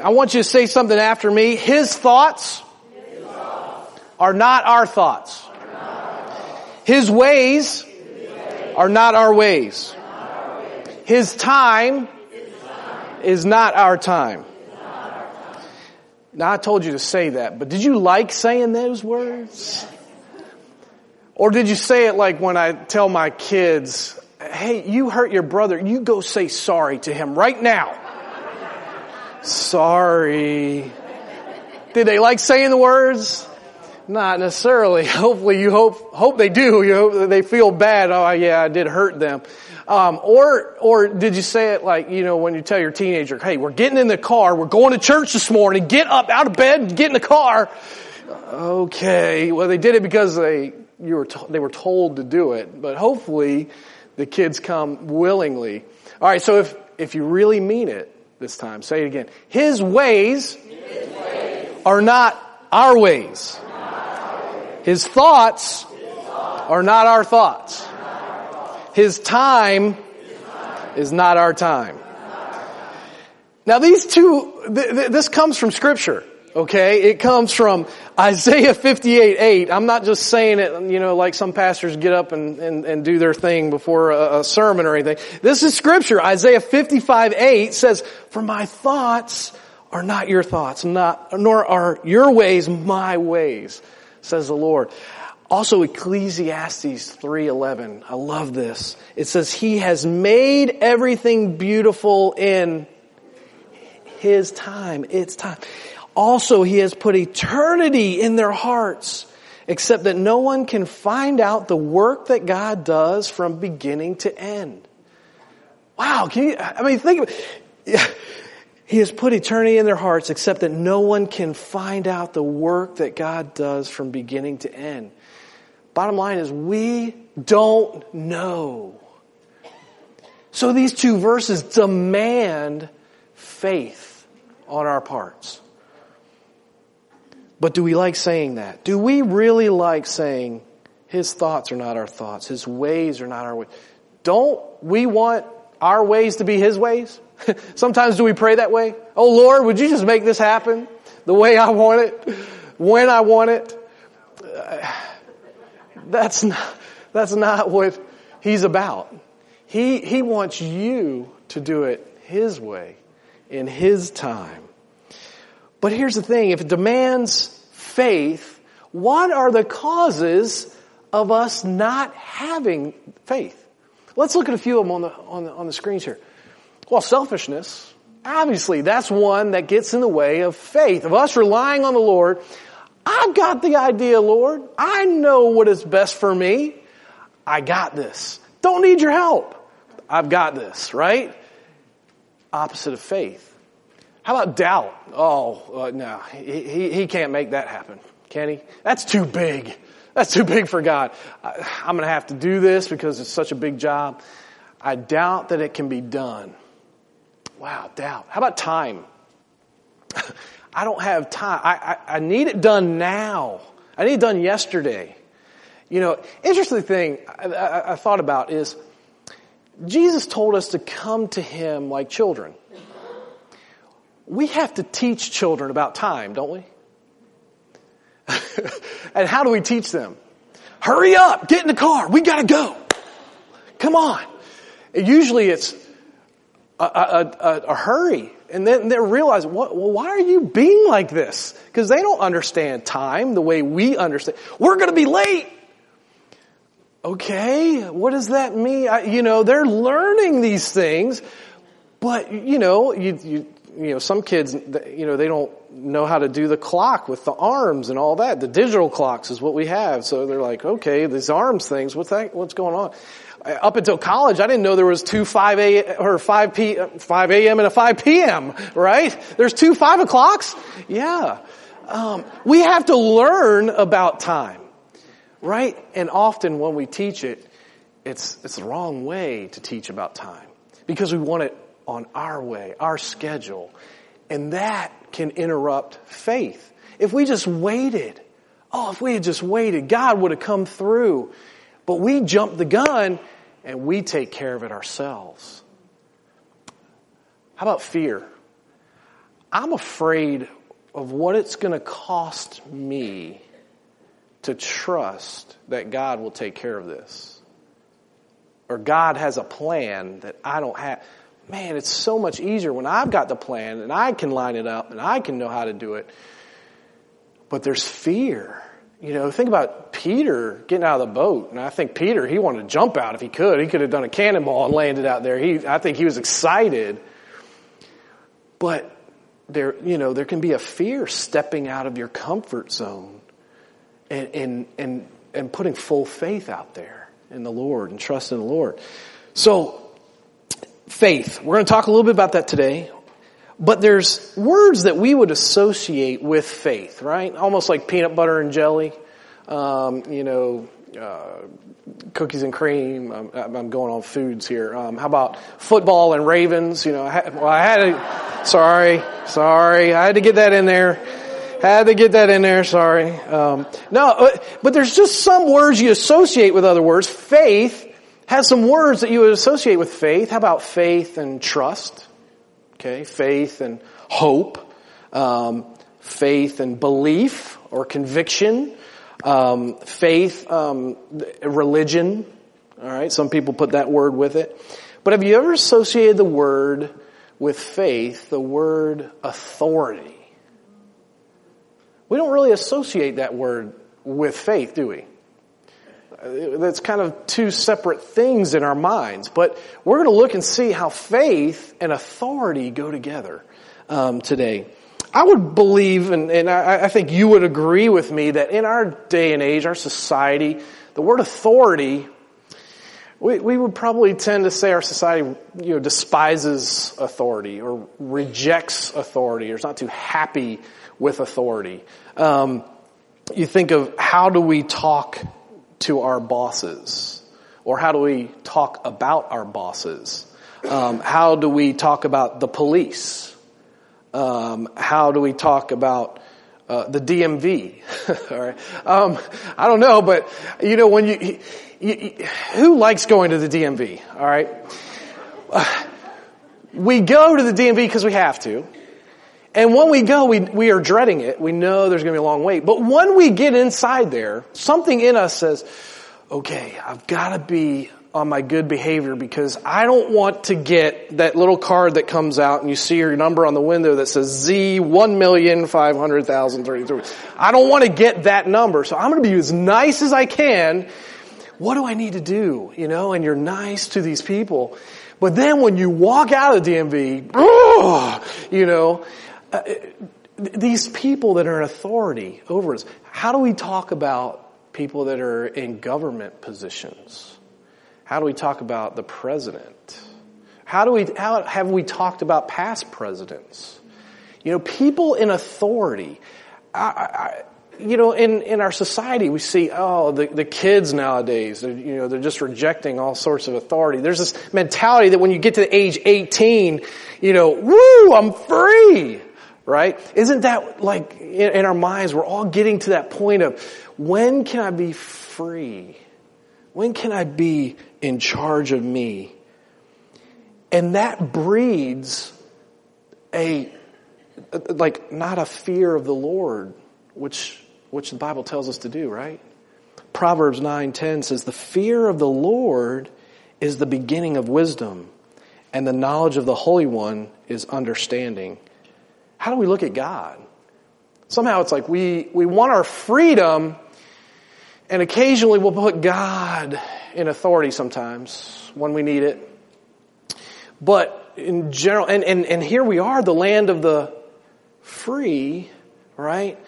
I want you to say something after me. His thoughts, are not our thoughts. His ways are not our ways. His time is not our time. Now I told you to say that, but did you like saying those words? Or did you say it like when I tell my kids, hey, you hurt your brother, you go say sorry to him right now. Sorry. Did they like saying the words? Not necessarily. Hopefully you hope, hope they do. You hope they feel bad. Oh yeah, I did hurt them. Um, or, or did you say it like, you know, when you tell your teenager, hey, we're getting in the car, we're going to church this morning, get up out of bed, get in the car. Okay. Well, they did it because they, you were, to, they were told to do it, but hopefully the kids come willingly. All right. So if, if you really mean it this time, say it again. His ways, His ways. are not our ways. His thoughts are not our thoughts. His time is not our time. Now these two, th- th- this comes from scripture. Okay, it comes from Isaiah 58, 8. I'm not just saying it, you know, like some pastors get up and, and, and do their thing before a, a sermon or anything. This is scripture. Isaiah 55, 8 says, for my thoughts are not your thoughts, not, nor are your ways my ways says the Lord. Also Ecclesiastes 3:11. I love this. It says he has made everything beautiful in his time. It's time. Also he has put eternity in their hearts except that no one can find out the work that God does from beginning to end. Wow, can you I mean think of it. He has put eternity in their hearts except that no one can find out the work that God does from beginning to end. Bottom line is we don't know. So these two verses demand faith on our parts. But do we like saying that? Do we really like saying his thoughts are not our thoughts, his ways are not our ways? Don't we want our ways to be his ways? Sometimes do we pray that way? Oh Lord, would you just make this happen the way I want it, when I want it? that's not, that's not what he's about. He, he wants you to do it his way, in his time. But here's the thing, if it demands faith, what are the causes of us not having faith? Let's look at a few of them on the, on the, on the screens here. Well, selfishness, obviously that's one that gets in the way of faith, of us relying on the Lord. I've got the idea, Lord. I know what is best for me. I got this. Don't need your help. I've got this, right? Opposite of faith. How about doubt? Oh, uh, no, he, he, he can't make that happen, can he? That's too big. That's too big for God. I, I'm going to have to do this because it's such a big job. I doubt that it can be done. Wow, doubt. How about time? I don't have time. I, I, I, need it done now. I need it done yesterday. You know, interesting thing I, I, I thought about is Jesus told us to come to Him like children. We have to teach children about time, don't we? and how do we teach them? Hurry up, get in the car, we gotta go. Come on. Usually it's a, a, a, a hurry. And then they realize, well, why are you being like this? Because they don't understand time the way we understand. We're to be late. Okay, what does that mean? I, you know, they're learning these things, but you know, you, you, you know, some kids, you know, they don't know how to do the clock with the arms and all that. The digital clocks is what we have. So they're like, okay, these arms things, what's that, what's going on? up until college, I didn't know there was two 5 a, or 5 p, 5 a.m. and a 5 p.m., right? There's two 5 o'clocks? Yeah. Um, we have to learn about time, right? And often when we teach it, it's, it's the wrong way to teach about time because we want it on our way, our schedule. And that can interrupt faith. If we just waited, oh, if we had just waited, God would have come through. But we jump the gun and we take care of it ourselves. How about fear? I'm afraid of what it's going to cost me to trust that God will take care of this. Or God has a plan that I don't have. Man, it's so much easier when I've got the plan and I can line it up and I can know how to do it. But there's fear. You know, think about Peter getting out of the boat. And I think Peter, he wanted to jump out if he could. He could have done a cannonball and landed out there. He, I think he was excited. But there, you know, there can be a fear stepping out of your comfort zone and, and, and, and putting full faith out there in the Lord and trust in the Lord. So, faith. We're going to talk a little bit about that today. But there's words that we would associate with faith, right? Almost like peanut butter and jelly. Um, you know, uh, cookies and cream. I'm, I'm, going on foods here. Um, how about football and Ravens? You know, I had, well, I had to, sorry, sorry, I had to get that in there. Had to get that in there. Sorry. Um, no, but there's just some words you associate with other words. Faith has some words that you would associate with faith. How about faith and trust? Okay, faith and hope, um, faith and belief or conviction um, faith, um, religion. All right, some people put that word with it. But have you ever associated the word with faith, the word authority? We don't really associate that word with faith, do we? That's kind of two separate things in our minds. But we're going to look and see how faith and authority go together um, today. I would believe, and, and I, I, think you would agree with me, that in our day and age, our society, the word authority, we, we would probably tend to say our society, you know, despises authority or rejects authority or is not too happy with authority. Um, you think of how do we talk to our bosses? Or how do we talk about our bosses? Um, how do we talk about the police? Um, how do we talk about uh, the DMV? All right. Um, I don't know, but you know when you, you, you, who likes going to the DMV? All right. Uh, we go to the DMV because we have to. And when we go, we, we are dreading it. We know there's going to be a long wait. But when we get inside there, something in us says, okay, I've got to be on my good behavior because I don't want to get that little card that comes out and you see your number on the window that says Z one million five hundred thousand thirty three. I don't want to get that number, so I'm going to be as nice as I can. What do I need to do? You know, and you're nice to these people. But then when you walk out of the DMV, you know, uh, these people that are in authority over us, how do we talk about people that are in government positions? How do we talk about the president? How do we, how have we talked about past presidents? You know, people in authority. I, I, you know, in, in our society, we see, oh, the, the kids nowadays, you know, they're just rejecting all sorts of authority. There's this mentality that when you get to the age 18, you know, woo, I'm free, right? Isn't that like in, in our minds, we're all getting to that point of when can I be free? When can I be in charge of me? And that breeds a, like, not a fear of the Lord, which, which the Bible tells us to do, right? Proverbs 9:10 says the fear of the Lord is the beginning of wisdom and the knowledge of the Holy One is understanding. How do we look at God? Somehow it's like we, we want our freedom and occasionally we'll put God in authority sometimes when we need it. But in general, and, and, and here we are, the land of the free, right?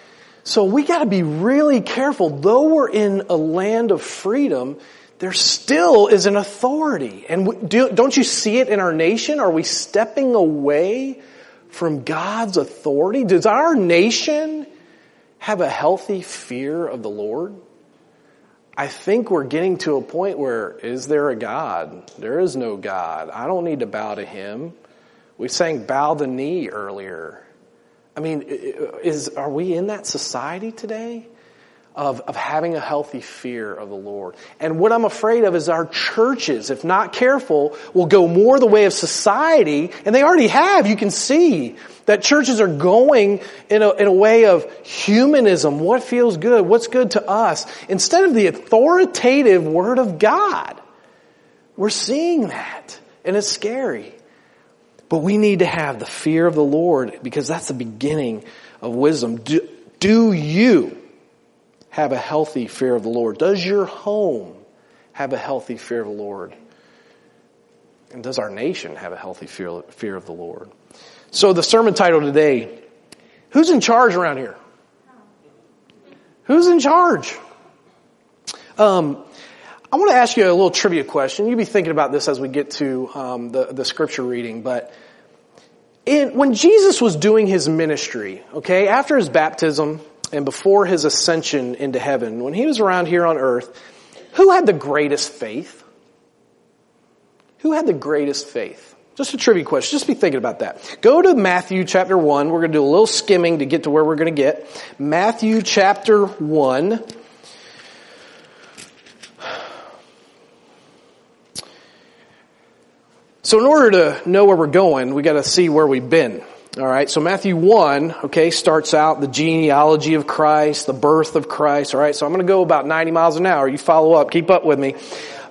So we gotta be really careful. Though we're in a land of freedom, there still is an authority. And do, don't you see it in our nation? Are we stepping away from God's authority? Does our nation have a healthy fear of the Lord? I think we're getting to a point where is there a God? There is no God. I don't need to bow to him. We sang bow the knee earlier. I mean, is, are we in that society today? Of, of having a healthy fear of the Lord. And what I'm afraid of is our churches, if not careful, will go more the way of society, and they already have, you can see that churches are going in a, in a way of humanism. What feels good? What's good to us? Instead of the authoritative Word of God. We're seeing that, and it's scary. But we need to have the fear of the Lord because that's the beginning of wisdom. Do, do you have a healthy fear of the Lord? Does your home have a healthy fear of the Lord? And does our nation have a healthy fear, of the Lord? So the sermon title today, who's in charge around here? Who's in charge? Um, I want to ask you a little trivia question. You'll be thinking about this as we get to um, the, the scripture reading, but in, when Jesus was doing his ministry, okay, after his baptism and before his ascension into heaven, when he was around here on earth, who had the greatest faith? Who had the greatest faith? Just a trivia question. Just be thinking about that. Go to Matthew chapter 1. We're going to do a little skimming to get to where we're going to get. Matthew chapter 1. So in order to know where we're going, we got to see where we've been. All right. So Matthew 1, okay, starts out the genealogy of Christ, the birth of Christ. All right. So I'm going to go about 90 miles an hour. You follow up. Keep up with me.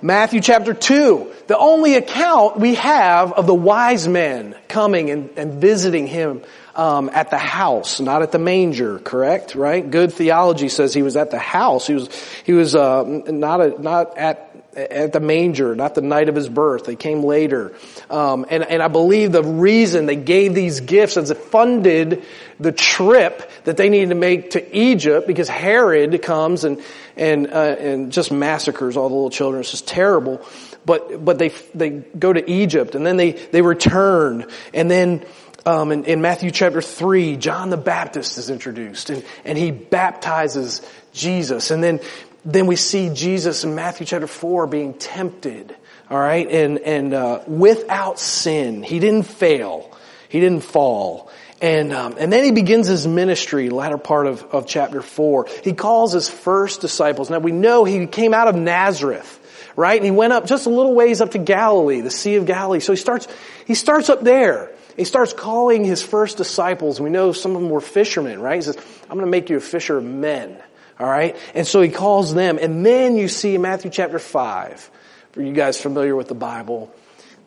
Matthew chapter 2, the only account we have of the wise men coming and, and visiting him um, at the house, not at the manger. Correct, right? Good theology says he was at the house. He was he was uh, not a, not at at the manger, not the night of his birth. They came later. Um, and, and I believe the reason they gave these gifts is it funded the trip that they needed to make to Egypt because Herod comes and, and, uh, and just massacres all the little children. It's just terrible. But, but they, they go to Egypt and then they, they return and then um, in, in, Matthew chapter 3, John the Baptist is introduced and, and he baptizes Jesus. And then then we see Jesus in Matthew chapter 4 being tempted, all right, and, and uh, without sin. He didn't fail. He didn't fall. And, um, and then he begins his ministry, latter part of, of chapter 4. He calls his first disciples. Now we know he came out of Nazareth, right? And he went up just a little ways up to Galilee, the Sea of Galilee. So he starts, he starts up there. He starts calling his first disciples. We know some of them were fishermen, right? He says, I'm going to make you a fisher of men. All right. And so he calls them. And then you see in Matthew chapter five, for you guys familiar with the Bible,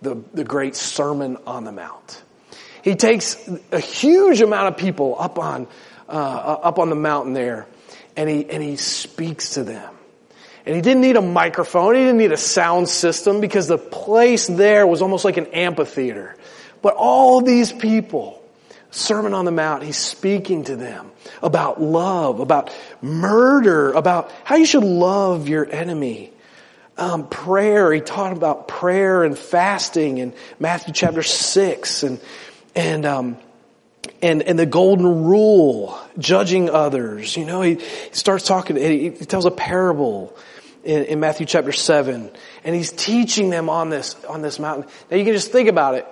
the, the great Sermon on the Mount. He takes a huge amount of people up on, uh, up on the mountain there and he, and he speaks to them. And he didn't need a microphone. He didn't need a sound system because the place there was almost like an amphitheater. But all these people, Sermon on the Mount, he's speaking to them about love, about murder, about how you should love your enemy. Um, prayer, he taught about prayer and fasting in Matthew chapter 6 and, and, um, and, and the golden rule, judging others. You know, he, he starts talking, he, he tells a parable in, in Matthew chapter 7 and he's teaching them on this, on this mountain. Now you can just think about it.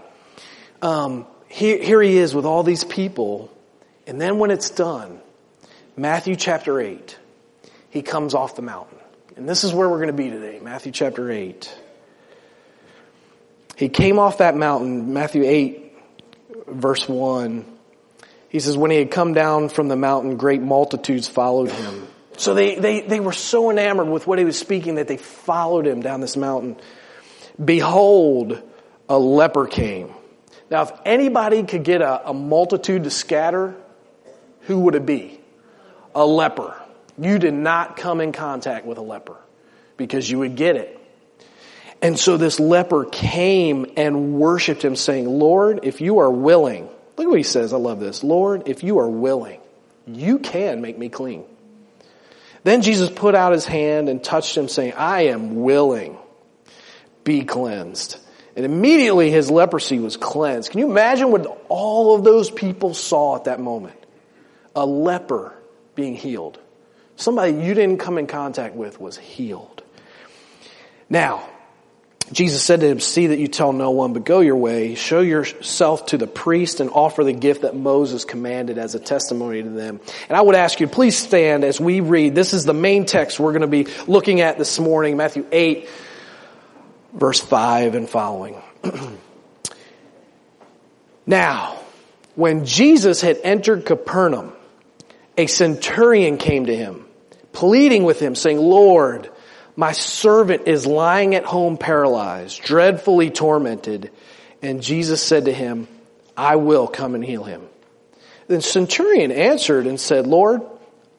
Um, here, here he is with all these people. And then when it's done, Matthew chapter 8, he comes off the mountain. And this is where we're going to be today, Matthew chapter 8. He came off that mountain, Matthew 8, verse 1. He says, when he had come down from the mountain, great multitudes followed him. So they, they, they were so enamored with what he was speaking that they followed him down this mountain. Behold, a leper came now, if anybody could get a, a multitude to scatter, who would it be? A leper. You did not come in contact with a leper because you would get it. And so this leper came and worshiped him saying, Lord, if you are willing, look what he says. I love this. Lord, if you are willing, you can make me clean. Then Jesus put out his hand and touched him saying, I am willing. Be cleansed. And immediately his leprosy was cleansed. Can you imagine what all of those people saw at that moment? A leper being healed. Somebody you didn't come in contact with was healed. Now, Jesus said to him, see that you tell no one, but go your way, show yourself to the priest and offer the gift that Moses commanded as a testimony to them. And I would ask you, please stand as we read. This is the main text we're going to be looking at this morning, Matthew 8, verse 5 and following. now, when Jesus had entered Capernaum, a centurion came to him, pleading with him, saying, Lord, my servant is lying at home paralyzed, dreadfully tormented. And Jesus said to him, I will come and heal him. Then centurion answered and said, Lord,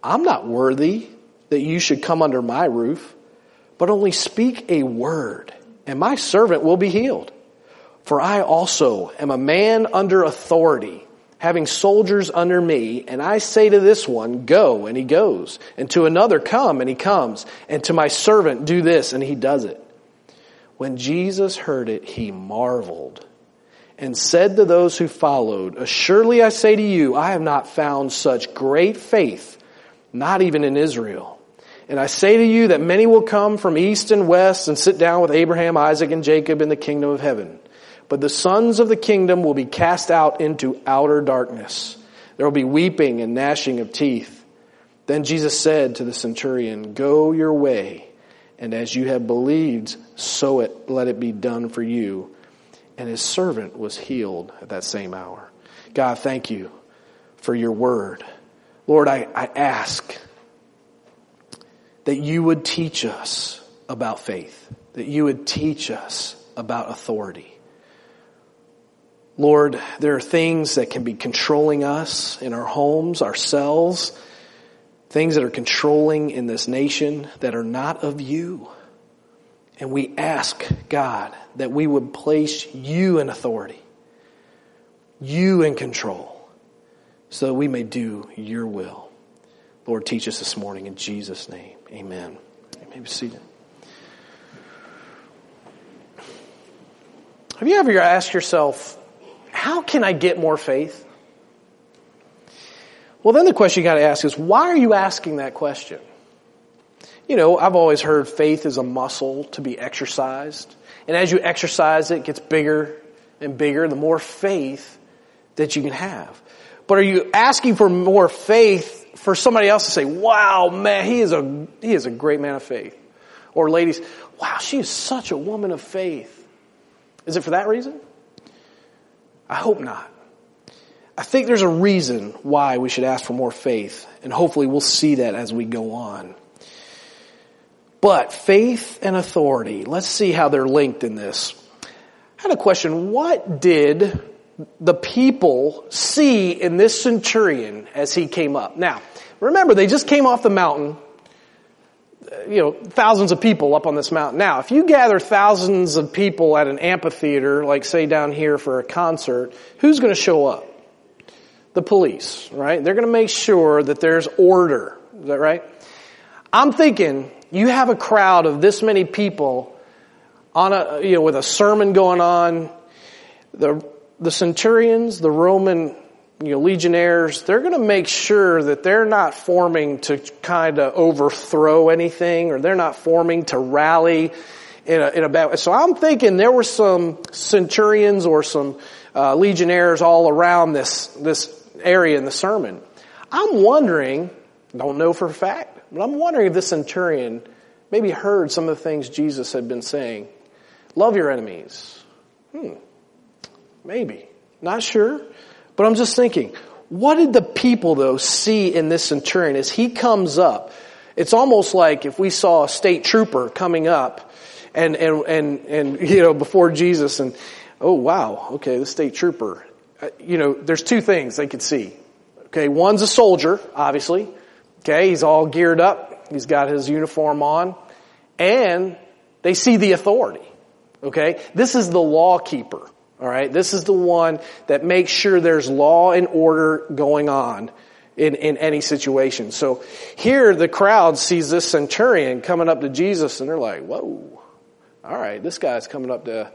I'm not worthy that you should come under my roof, but only speak a word and my servant will be healed. For I also am a man under authority having soldiers under me, and I say to this one, go, and he goes, and to another, come, and he comes, and to my servant, do this, and he does it. When Jesus heard it, he marveled and said to those who followed, Assuredly I say to you, I have not found such great faith, not even in Israel. And I say to you that many will come from east and west and sit down with Abraham, Isaac, and Jacob in the kingdom of heaven. But the sons of the kingdom will be cast out into outer darkness. There will be weeping and gnashing of teeth. Then Jesus said to the centurion, Go your way, and as you have believed, so it let it be done for you. And his servant was healed at that same hour. God, thank you for your word. Lord, I, I ask that you would teach us about faith, that you would teach us about authority. Lord, there are things that can be controlling us in our homes, ourselves, things that are controlling in this nation that are not of you. And we ask, God, that we would place you in authority, you in control, so that we may do your will. Lord, teach us this morning in Jesus' name. Amen. You may be seated. Have you ever asked yourself, how can I get more faith? Well, then the question you got to ask is, why are you asking that question? You know, I've always heard faith is a muscle to be exercised. And as you exercise it, it gets bigger and bigger, the more faith that you can have. But are you asking for more faith for somebody else to say, wow, man, he is a, he is a great man of faith? Or ladies, wow, she is such a woman of faith. Is it for that reason? I hope not. I think there's a reason why we should ask for more faith, and hopefully we'll see that as we go on. But faith and authority, let's see how they're linked in this. I had a question. What did the people see in this centurion as he came up? Now, remember, they just came off the mountain uh, you know, thousands of people up on this mountain. Now, if you gather thousands of people at an amphitheater, like say down here for a concert, who's going to show up? The police, right? They're going to make sure that there's order. Is that right? I'm thinking you have a crowd of this many people on a, you know, with a sermon going on. The, the centurions, the Roman you know, legionnaires, they're going to make sure that they're not forming to kind of overthrow anything or they're not forming to rally in a, in a bad way. So I'm thinking there were some centurions or some uh, legionnaires all around this, this area in the sermon. I'm wondering, don't know for a fact, but I'm wondering if this centurion maybe heard some of the things Jesus had been saying. Love your enemies. Hmm. Maybe. Not sure. But I'm just thinking, what did the people though see in this centurion as he comes up? It's almost like if we saw a state trooper coming up and, and, and, and, you know, before Jesus and, oh wow, okay, the state trooper. Uh, you know, there's two things they could see. Okay, one's a soldier, obviously. Okay, he's all geared up. He's got his uniform on. And they see the authority. Okay, this is the law keeper. All right. This is the one that makes sure there's law and order going on in, in any situation. So here the crowd sees this centurion coming up to Jesus and they're like, whoa, all right, this guy's coming up to,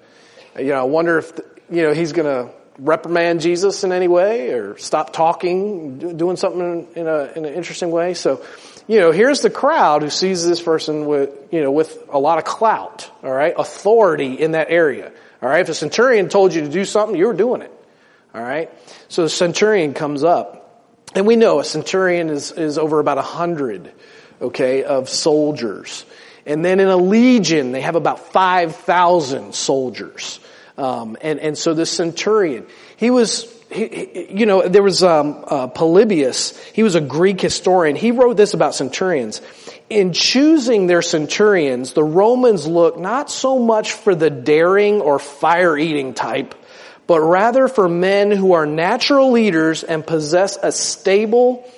you know, I wonder if, you know, he's going to reprimand Jesus in any way or stop talking, doing something in, a, in an interesting way. So, you know, here's the crowd who sees this person with, you know, with a lot of clout, all right, authority in that area. All right, if a centurion told you to do something, you were doing it. All right, so the centurion comes up, and we know a centurion is is over about a hundred, okay, of soldiers, and then in a legion they have about five thousand soldiers. Um, and, and so this centurion, he was, he, you know, there was um, uh, Polybius. He was a Greek historian. He wrote this about centurions. In choosing their centurions, the Romans looked not so much for the daring or fire-eating type, but rather for men who are natural leaders and possess a stable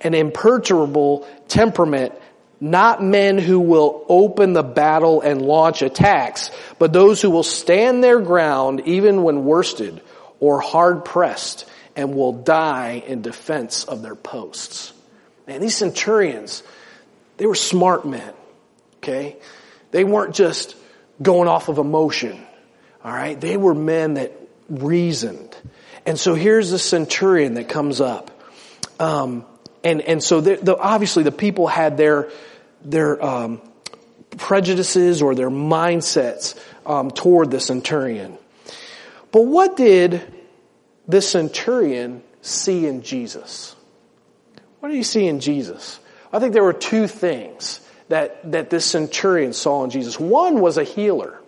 and imperturbable temperament not men who will open the battle and launch attacks, but those who will stand their ground even when worsted or hard pressed and will die in defense of their posts. Man, these centurions, they were smart men. Okay? They weren't just going off of emotion. All right? They were men that reasoned. And so here's the centurion that comes up. Um, and, and so the, the, obviously the people had their, their um, prejudices or their mindsets um, toward the centurion. But what did this centurion see in Jesus? What did he see in Jesus? I think there were two things that, that this centurion saw in Jesus. One was a healer.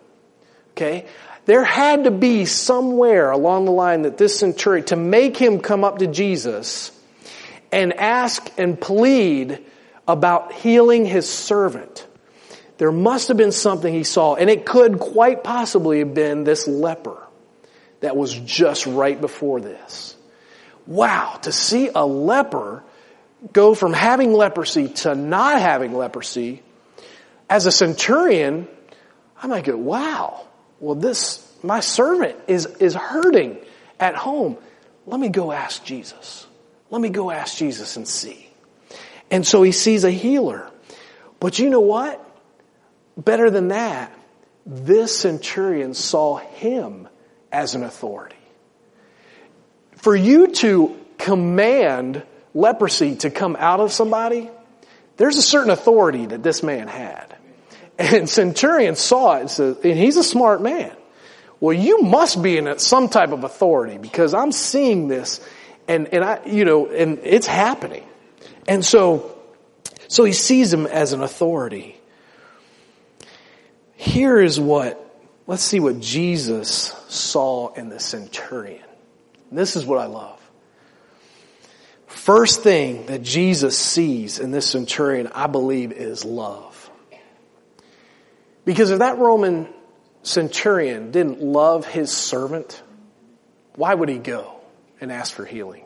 Okay? There had to be somewhere along the line that this centurion, to make him come up to Jesus, and ask and plead about healing his servant. There must have been something he saw, and it could quite possibly have been this leper that was just right before this. Wow, to see a leper go from having leprosy to not having leprosy, as a centurion, I might go, wow, well this, my servant is, is hurting at home. Let me go ask Jesus. Let me go ask Jesus and see. And so he sees a healer. But you know what? Better than that, this centurion saw him as an authority. For you to command leprosy to come out of somebody, there's a certain authority that this man had. And Centurion saw it and said, and he's a smart man. Well, you must be in some type of authority because I'm seeing this and, and I, you know, and it's happening. And so, so he sees him as an authority. Here is what, let's see what Jesus saw in the centurion. This is what I love. First thing that Jesus sees in this centurion, I believe, is love. Because if that Roman centurion didn't love his servant, why would he go? and ask for healing.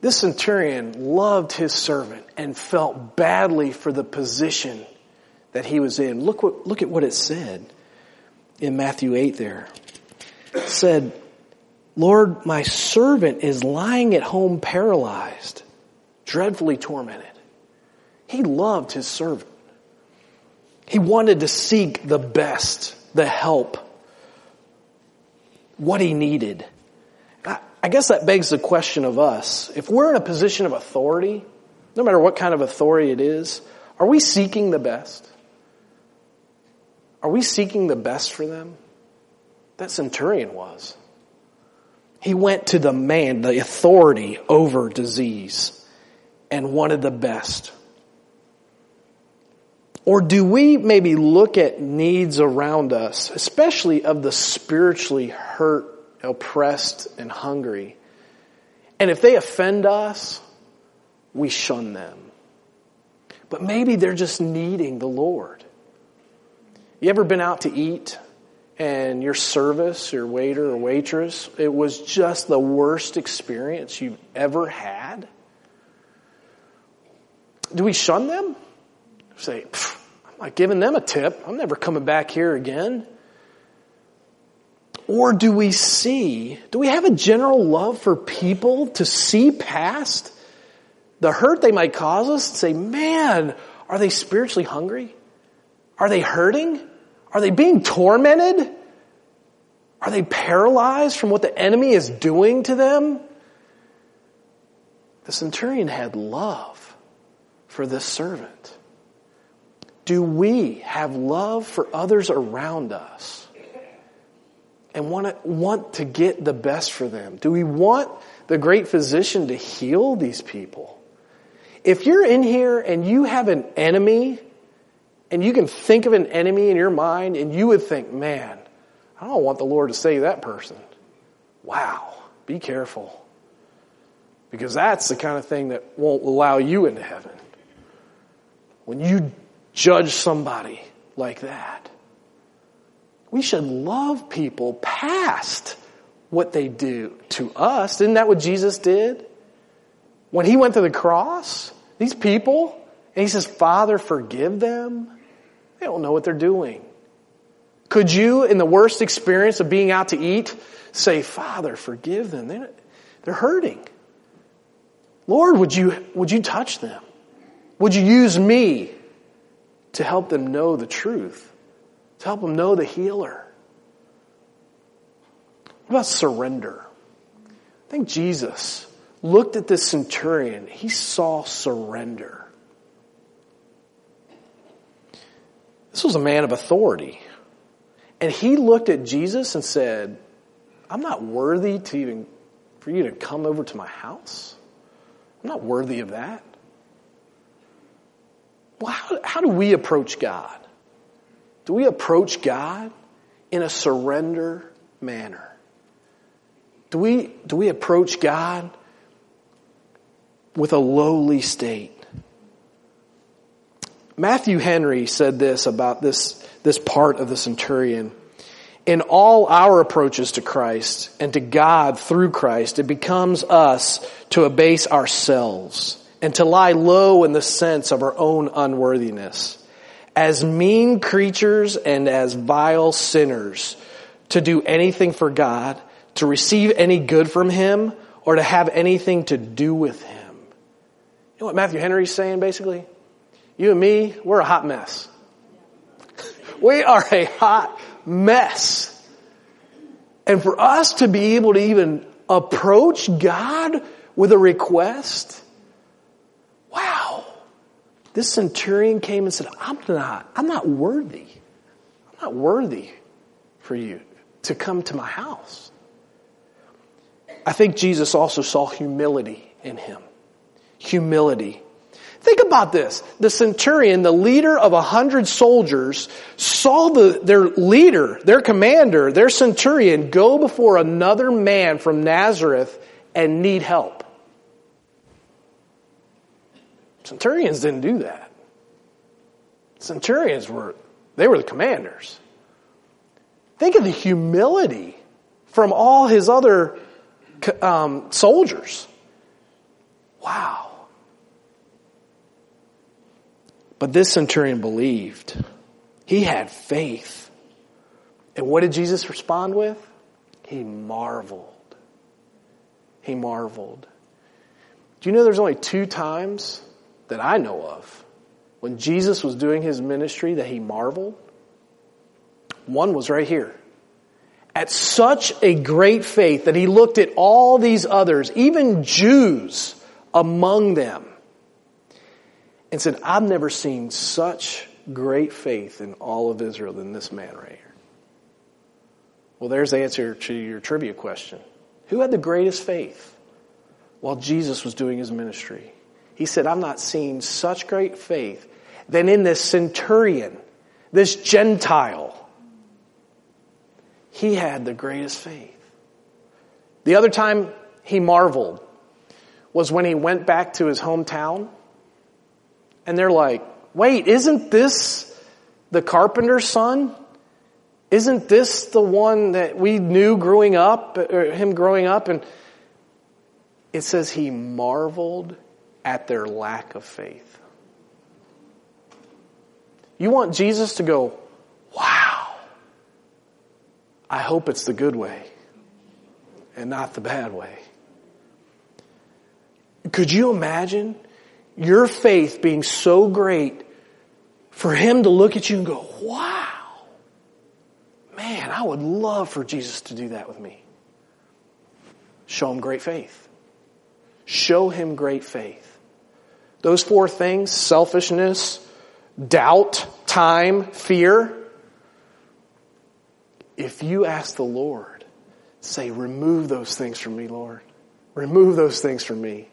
This centurion loved his servant and felt badly for the position that he was in. Look what, look at what it said in Matthew 8 there. It said, Lord, my servant is lying at home paralyzed, dreadfully tormented. He loved his servant. He wanted to seek the best, the help, what he needed. I guess that begs the question of us. If we're in a position of authority, no matter what kind of authority it is, are we seeking the best? Are we seeking the best for them? That centurion was. He went to the man, the authority over disease, and wanted the best. Or do we maybe look at needs around us, especially of the spiritually hurt oppressed and hungry. And if they offend us, we shun them. But maybe they're just needing the Lord. You ever been out to eat and your service, your waiter or waitress, it was just the worst experience you've ever had? Do we shun them? Say, I'm not giving them a tip. I'm never coming back here again. Or do we see, do we have a general love for people to see past the hurt they might cause us and say, man, are they spiritually hungry? Are they hurting? Are they being tormented? Are they paralyzed from what the enemy is doing to them? The centurion had love for this servant. Do we have love for others around us? And want to, want to get the best for them? Do we want the great physician to heal these people? If you're in here and you have an enemy, and you can think of an enemy in your mind, and you would think, man, I don't want the Lord to save that person. Wow, be careful. Because that's the kind of thing that won't allow you into heaven. When you judge somebody like that, we should love people past what they do to us. Isn't that what Jesus did? When he went to the cross, these people, and he says, Father, forgive them. They don't know what they're doing. Could you, in the worst experience of being out to eat, say, Father, forgive them? They're hurting. Lord, would you, would you touch them? Would you use me to help them know the truth? To help them know the healer? What about surrender? I think Jesus looked at this centurion. He saw surrender. This was a man of authority. And he looked at Jesus and said, I'm not worthy to even, for you to come over to my house. I'm not worthy of that. Well, how, how do we approach God? Do we approach God in a surrender manner? Do we, do we approach God with a lowly state? Matthew Henry said this about this, this part of the centurion. In all our approaches to Christ and to God through Christ, it becomes us to abase ourselves and to lie low in the sense of our own unworthiness. As mean creatures and as vile sinners, to do anything for God, to receive any good from Him, or to have anything to do with Him. You know what Matthew Henry's saying basically? You and me, we're a hot mess. We are a hot mess. And for us to be able to even approach God with a request, wow. This centurion came and said, I'm not, I'm not worthy. I'm not worthy for you to come to my house. I think Jesus also saw humility in him. Humility. Think about this. The centurion, the leader of a hundred soldiers, saw the, their leader, their commander, their centurion go before another man from Nazareth and need help. Centurions didn't do that. Centurions were, they were the commanders. Think of the humility from all his other um, soldiers. Wow. But this centurion believed. He had faith. And what did Jesus respond with? He marveled. He marveled. Do you know there's only two times that I know of when Jesus was doing his ministry that he marveled? One was right here. At such a great faith that he looked at all these others, even Jews among them, and said, I've never seen such great faith in all of Israel than this man right here. Well, there's the answer to your trivia question. Who had the greatest faith while Jesus was doing his ministry? He said, I'm not seeing such great faith than in this centurion, this Gentile. He had the greatest faith. The other time he marveled was when he went back to his hometown and they're like, wait, isn't this the carpenter's son? Isn't this the one that we knew growing up, him growing up? And it says he marveled at their lack of faith. You want Jesus to go, wow. I hope it's the good way and not the bad way. Could you imagine your faith being so great for him to look at you and go, wow, man, I would love for Jesus to do that with me. Show him great faith. Show him great faith. Those four things, selfishness, doubt, time, fear. If you ask the Lord, say, remove those things from me, Lord. Remove those things from me.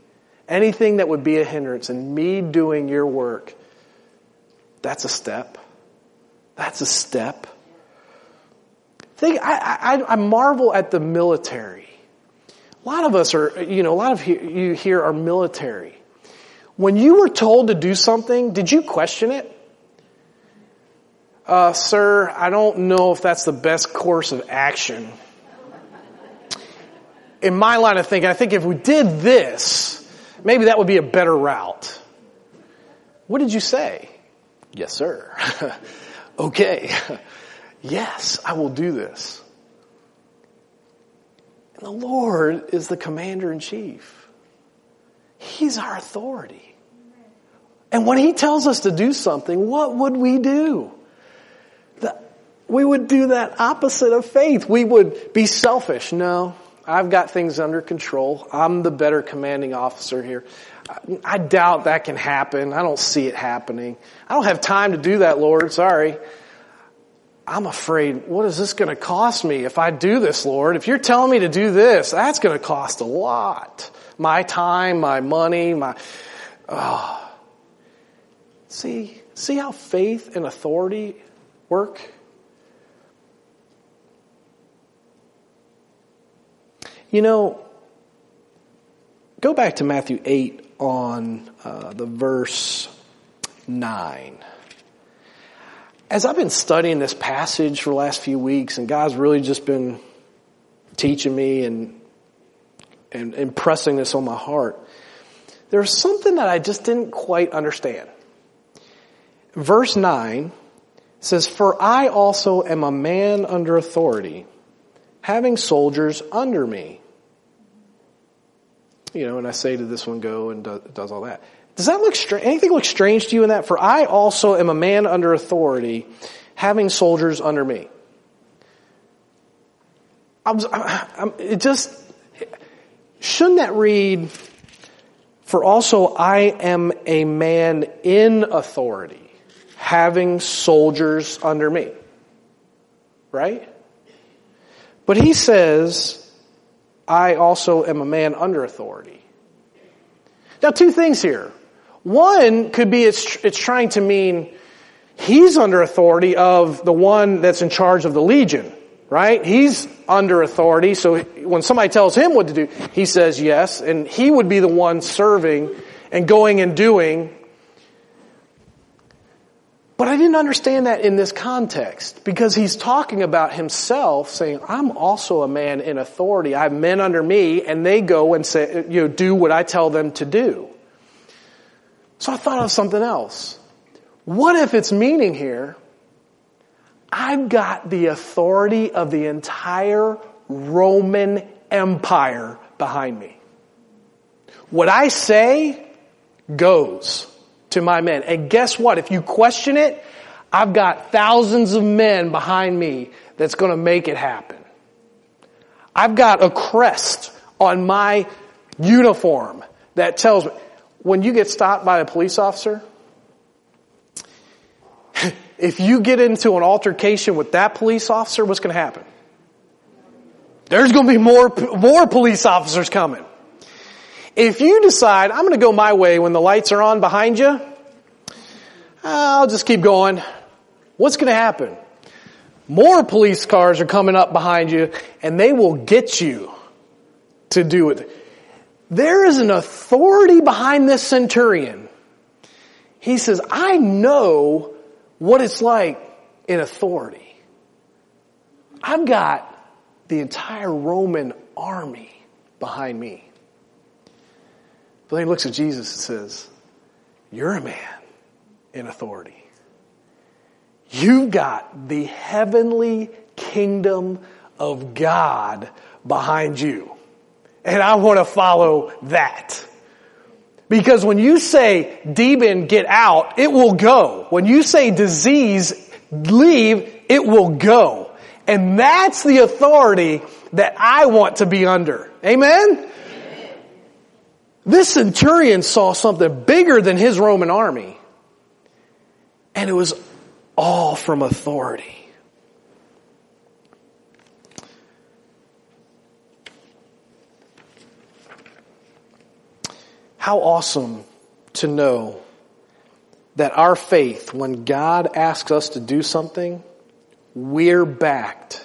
Anything that would be a hindrance in me doing your work, that's a step. That's a step. Think, I, I, I marvel at the military. A lot of us are, you know, a lot of you here are military. When you were told to do something, did you question it? Uh, sir, I don't know if that's the best course of action. In my line of thinking, I think if we did this, maybe that would be a better route. What did you say? Yes, sir. okay. yes, I will do this. And the Lord is the commander in chief. He's our authority. And when He tells us to do something, what would we do? The, we would do that opposite of faith. We would be selfish. No, I've got things under control. I'm the better commanding officer here. I doubt that can happen. I don't see it happening. I don't have time to do that, Lord. Sorry. I'm afraid, what is this going to cost me if I do this, Lord? If you're telling me to do this, that's going to cost a lot. My time, my money, my, oh. See, see how faith and authority work? You know, go back to Matthew 8 on uh, the verse 9. As I've been studying this passage for the last few weeks, and God's really just been teaching me and, and impressing this on my heart, there's something that I just didn't quite understand. Verse 9 says, For I also am a man under authority, having soldiers under me you know, and I say to this one, go and do, does all that. Does that look strange? Anything look strange to you in that? For I also am a man under authority, having soldiers under me. I'm, I'm, it just, shouldn't that read, for also I am a man in authority, having soldiers under me. Right? But he says, I also am a man under authority. Now, two things here. One could be it's, it's trying to mean he's under authority of the one that's in charge of the legion, right? He's under authority, so when somebody tells him what to do, he says yes, and he would be the one serving and going and doing but I didn't understand that in this context because he's talking about himself saying, I'm also a man in authority. I have men under me and they go and say, you know, do what I tell them to do. So I thought of something else. What if its meaning here, I've got the authority of the entire Roman Empire behind me. What I say goes to my men. And guess what? If you question it, I've got thousands of men behind me that's going to make it happen. I've got a crest on my uniform that tells me when you get stopped by a police officer, if you get into an altercation with that police officer, what's going to happen? There's going to be more, more police officers coming. If you decide, I'm going to go my way when the lights are on behind you, I'll just keep going. What's going to happen? More police cars are coming up behind you and they will get you to do it. There is an authority behind this centurion. He says, I know what it's like in authority. I've got the entire Roman army behind me. But then he looks at Jesus and says, You're a man in authority. You've got the heavenly kingdom of God behind you. And I want to follow that. Because when you say demon get out, it will go. When you say disease leave, it will go. And that's the authority that I want to be under. Amen? This centurion saw something bigger than his Roman army. And it was all from authority. How awesome to know that our faith, when God asks us to do something, we're backed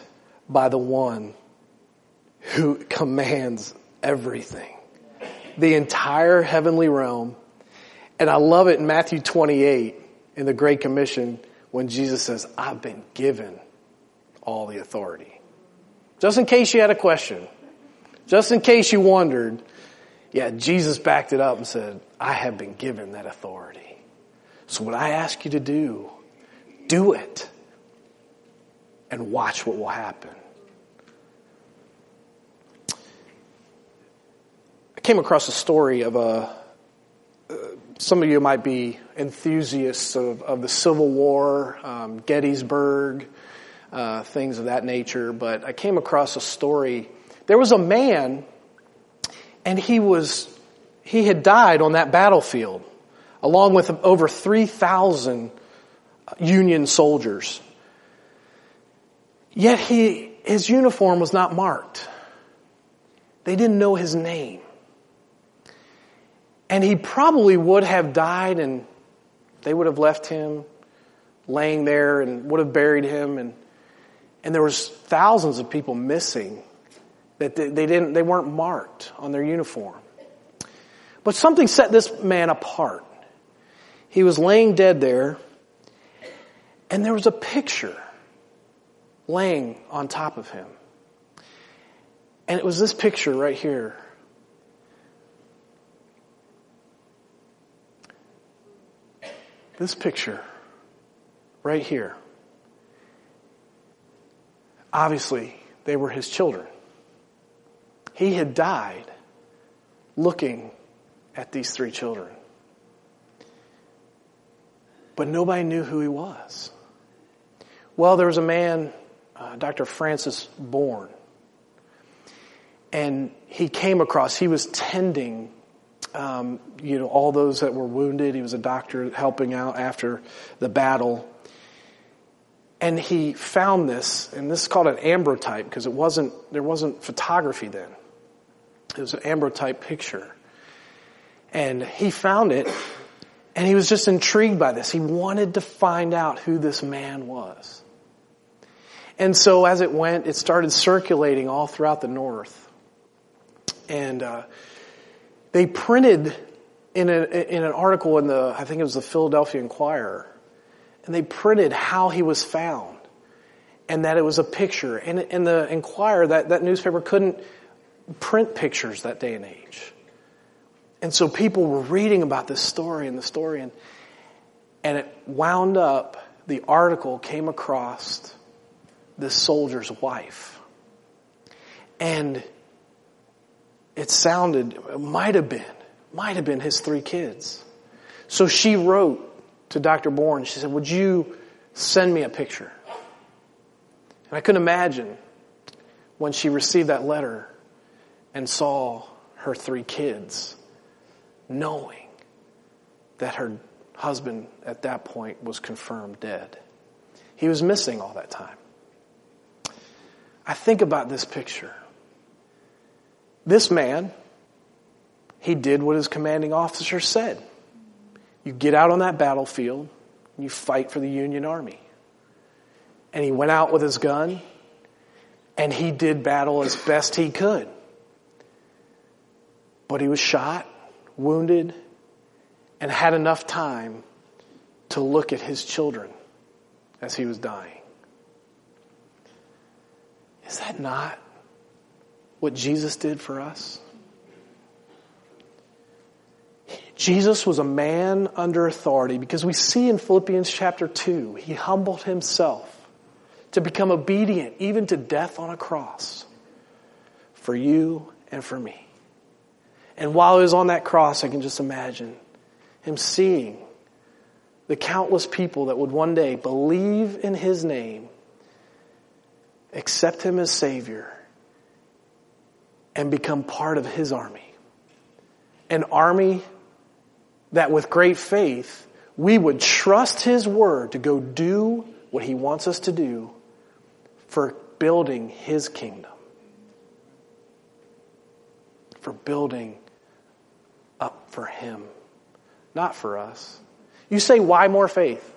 by the one who commands everything. The entire heavenly realm. And I love it in Matthew 28 in the Great Commission when Jesus says, I've been given all the authority. Just in case you had a question, just in case you wondered, yeah, Jesus backed it up and said, I have been given that authority. So what I ask you to do, do it and watch what will happen. Came across a story of a, uh, some of you might be enthusiasts of, of the Civil War, um, Gettysburg, uh, things of that nature, but I came across a story. There was a man and he was, he had died on that battlefield along with over 3,000 Union soldiers. Yet he, his uniform was not marked. They didn't know his name. And he probably would have died and they would have left him laying there and would have buried him and, and there was thousands of people missing that they, they didn't, they weren't marked on their uniform. But something set this man apart. He was laying dead there, and there was a picture laying on top of him. And it was this picture right here. This picture right here. Obviously, they were his children. He had died looking at these three children. But nobody knew who he was. Well, there was a man, uh, Dr. Francis Bourne, and he came across, he was tending, um, you know, all those that were wounded. He was a doctor helping out after the battle. And he found this, and this is called an ambrotype because it wasn't, there wasn't photography then. It was an ambrotype picture. And he found it, and he was just intrigued by this. He wanted to find out who this man was. And so as it went, it started circulating all throughout the North. And uh, they printed in, a, in an article in the, I think it was the Philadelphia Inquirer, and they printed how he was found and that it was a picture. And the Inquirer, that, that newspaper couldn't print pictures that day and age. And so people were reading about this story and the story and, and it wound up, the article came across this soldier's wife. And it sounded, might have been, might have been his three kids. So she wrote to Dr. Bourne, she said, would you send me a picture? And I couldn't imagine when she received that letter and saw her three kids, knowing that her husband at that point was confirmed dead. He was missing all that time. I think about this picture. This man, he did what his commanding officer said. You get out on that battlefield, and you fight for the Union Army. And he went out with his gun, and he did battle as best he could. But he was shot, wounded, and had enough time to look at his children as he was dying. Is that not what Jesus did for us? Jesus was a man under authority because we see in Philippians chapter 2, he humbled himself to become obedient even to death on a cross for you and for me. And while he was on that cross, I can just imagine him seeing the countless people that would one day believe in his name accept Him as Savior, and become part of His army. An army that with great faith, we would trust His Word to go do what He wants us to do for building His kingdom. For building up for Him, not for us. You say, why more faith?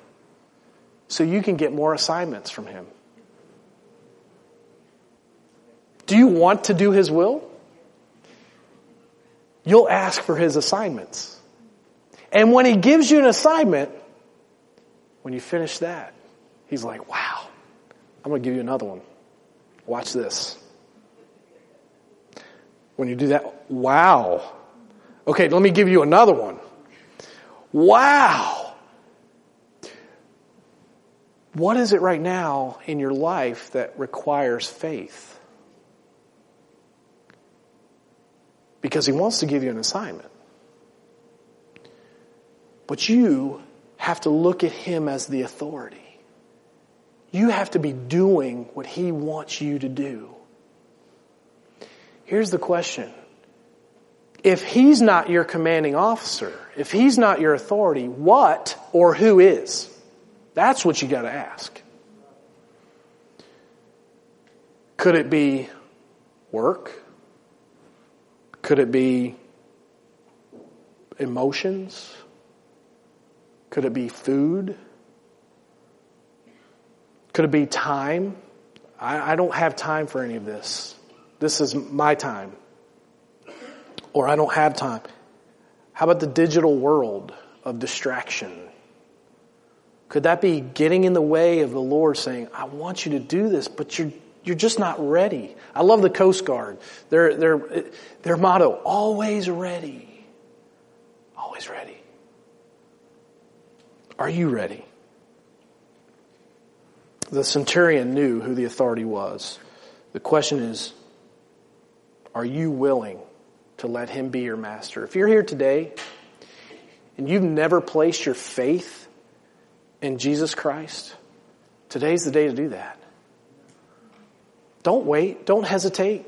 So you can get more assignments from Him. Do you want to do His will? You'll ask for His assignments. And when He gives you an assignment, when you finish that, He's like, wow, I'm going to give you another one. Watch this. When you do that, wow. Okay, let me give you another one. Wow. What is it right now in your life that requires faith? Because he wants to give you an assignment. But you have to look at him as the authority. You have to be doing what he wants you to do. Here's the question. If he's not your commanding officer, if he's not your authority, what or who is? That's what you gotta ask. Could it be work? Could it be emotions? Could it be food? Could it be time? I, I, don't have time for any of this. This is my time. Or I don't have time. How about the digital world of distraction? Could that be getting in the way of the Lord saying, I want you to do this, but you're you're just not ready. I love the Coast Guard. Their, their, their motto, always ready. Always ready. Are you ready? The centurion knew who the authority was. The question is, are you willing to let him be your master? If you're here today and you've never placed your faith in Jesus Christ, today's the day to do that. Don't wait. Don't hesitate.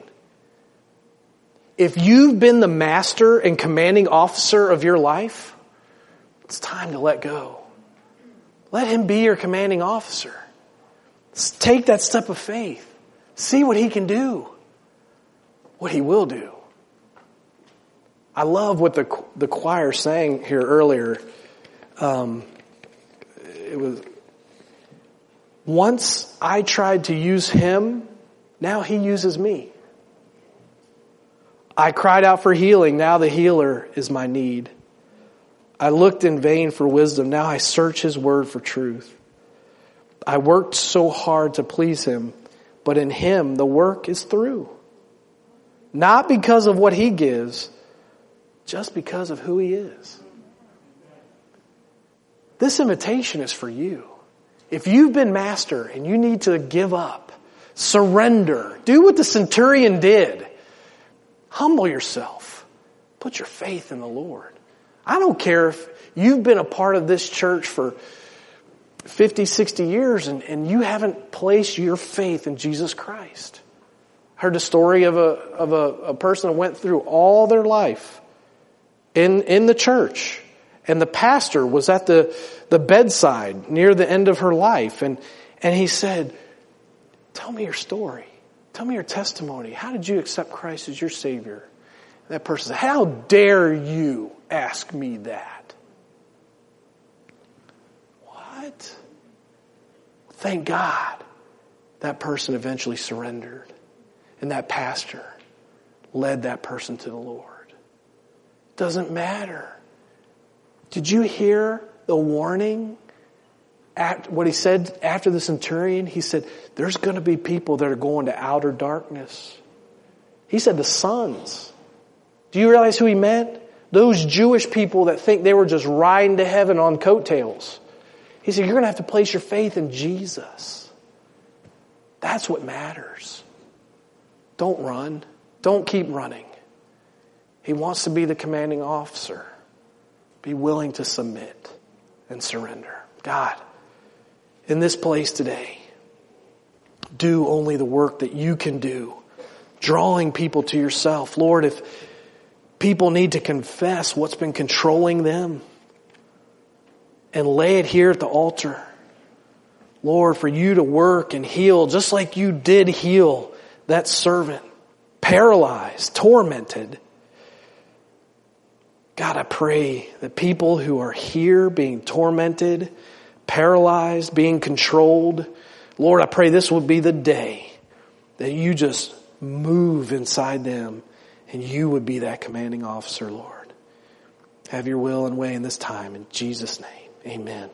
If you've been the master and commanding officer of your life, it's time to let go. Let him be your commanding officer. Take that step of faith. See what he can do. What he will do. I love what the, the choir sang here earlier. Um, it was, once I tried to use him now he uses me. I cried out for healing. Now the healer is my need. I looked in vain for wisdom. Now I search his word for truth. I worked so hard to please him, but in him the work is through. Not because of what he gives, just because of who he is. This invitation is for you. If you've been master and you need to give up, Surrender. Do what the centurion did. Humble yourself. Put your faith in the Lord. I don't care if you've been a part of this church for 50, 60 years and, and you haven't placed your faith in Jesus Christ. I heard the story of a, of a, a person that went through all their life in, in the church. And the pastor was at the, the bedside near the end of her life. And, and he said, Tell me your story. Tell me your testimony. How did you accept Christ as your Savior? And that person said, How dare you ask me that? What? Thank God that person eventually surrendered. And that pastor led that person to the Lord. Doesn't matter. Did you hear the warning at, what he said after the centurion, he said, there's going to be people that are going to outer darkness. He said the sons. Do you realize who he meant? Those Jewish people that think they were just riding to heaven on coattails. He said, you're going to have to place your faith in Jesus. That's what matters. Don't run. Don't keep running. He wants to be the commanding officer. Be willing to submit and surrender. God, in this place today. do only the work that you can do, drawing people to yourself. Lord, if people need to confess what's been controlling them and lay it here at the altar, Lord, for you to work and heal just like you did heal that servant, paralyzed, tormented. God, I pray that people who are here being tormented, paralyzed, being controlled, Lord, I pray this would be the day that you just move inside them and you would be that commanding officer, Lord. Have your will and way in this time. In Jesus' name, amen.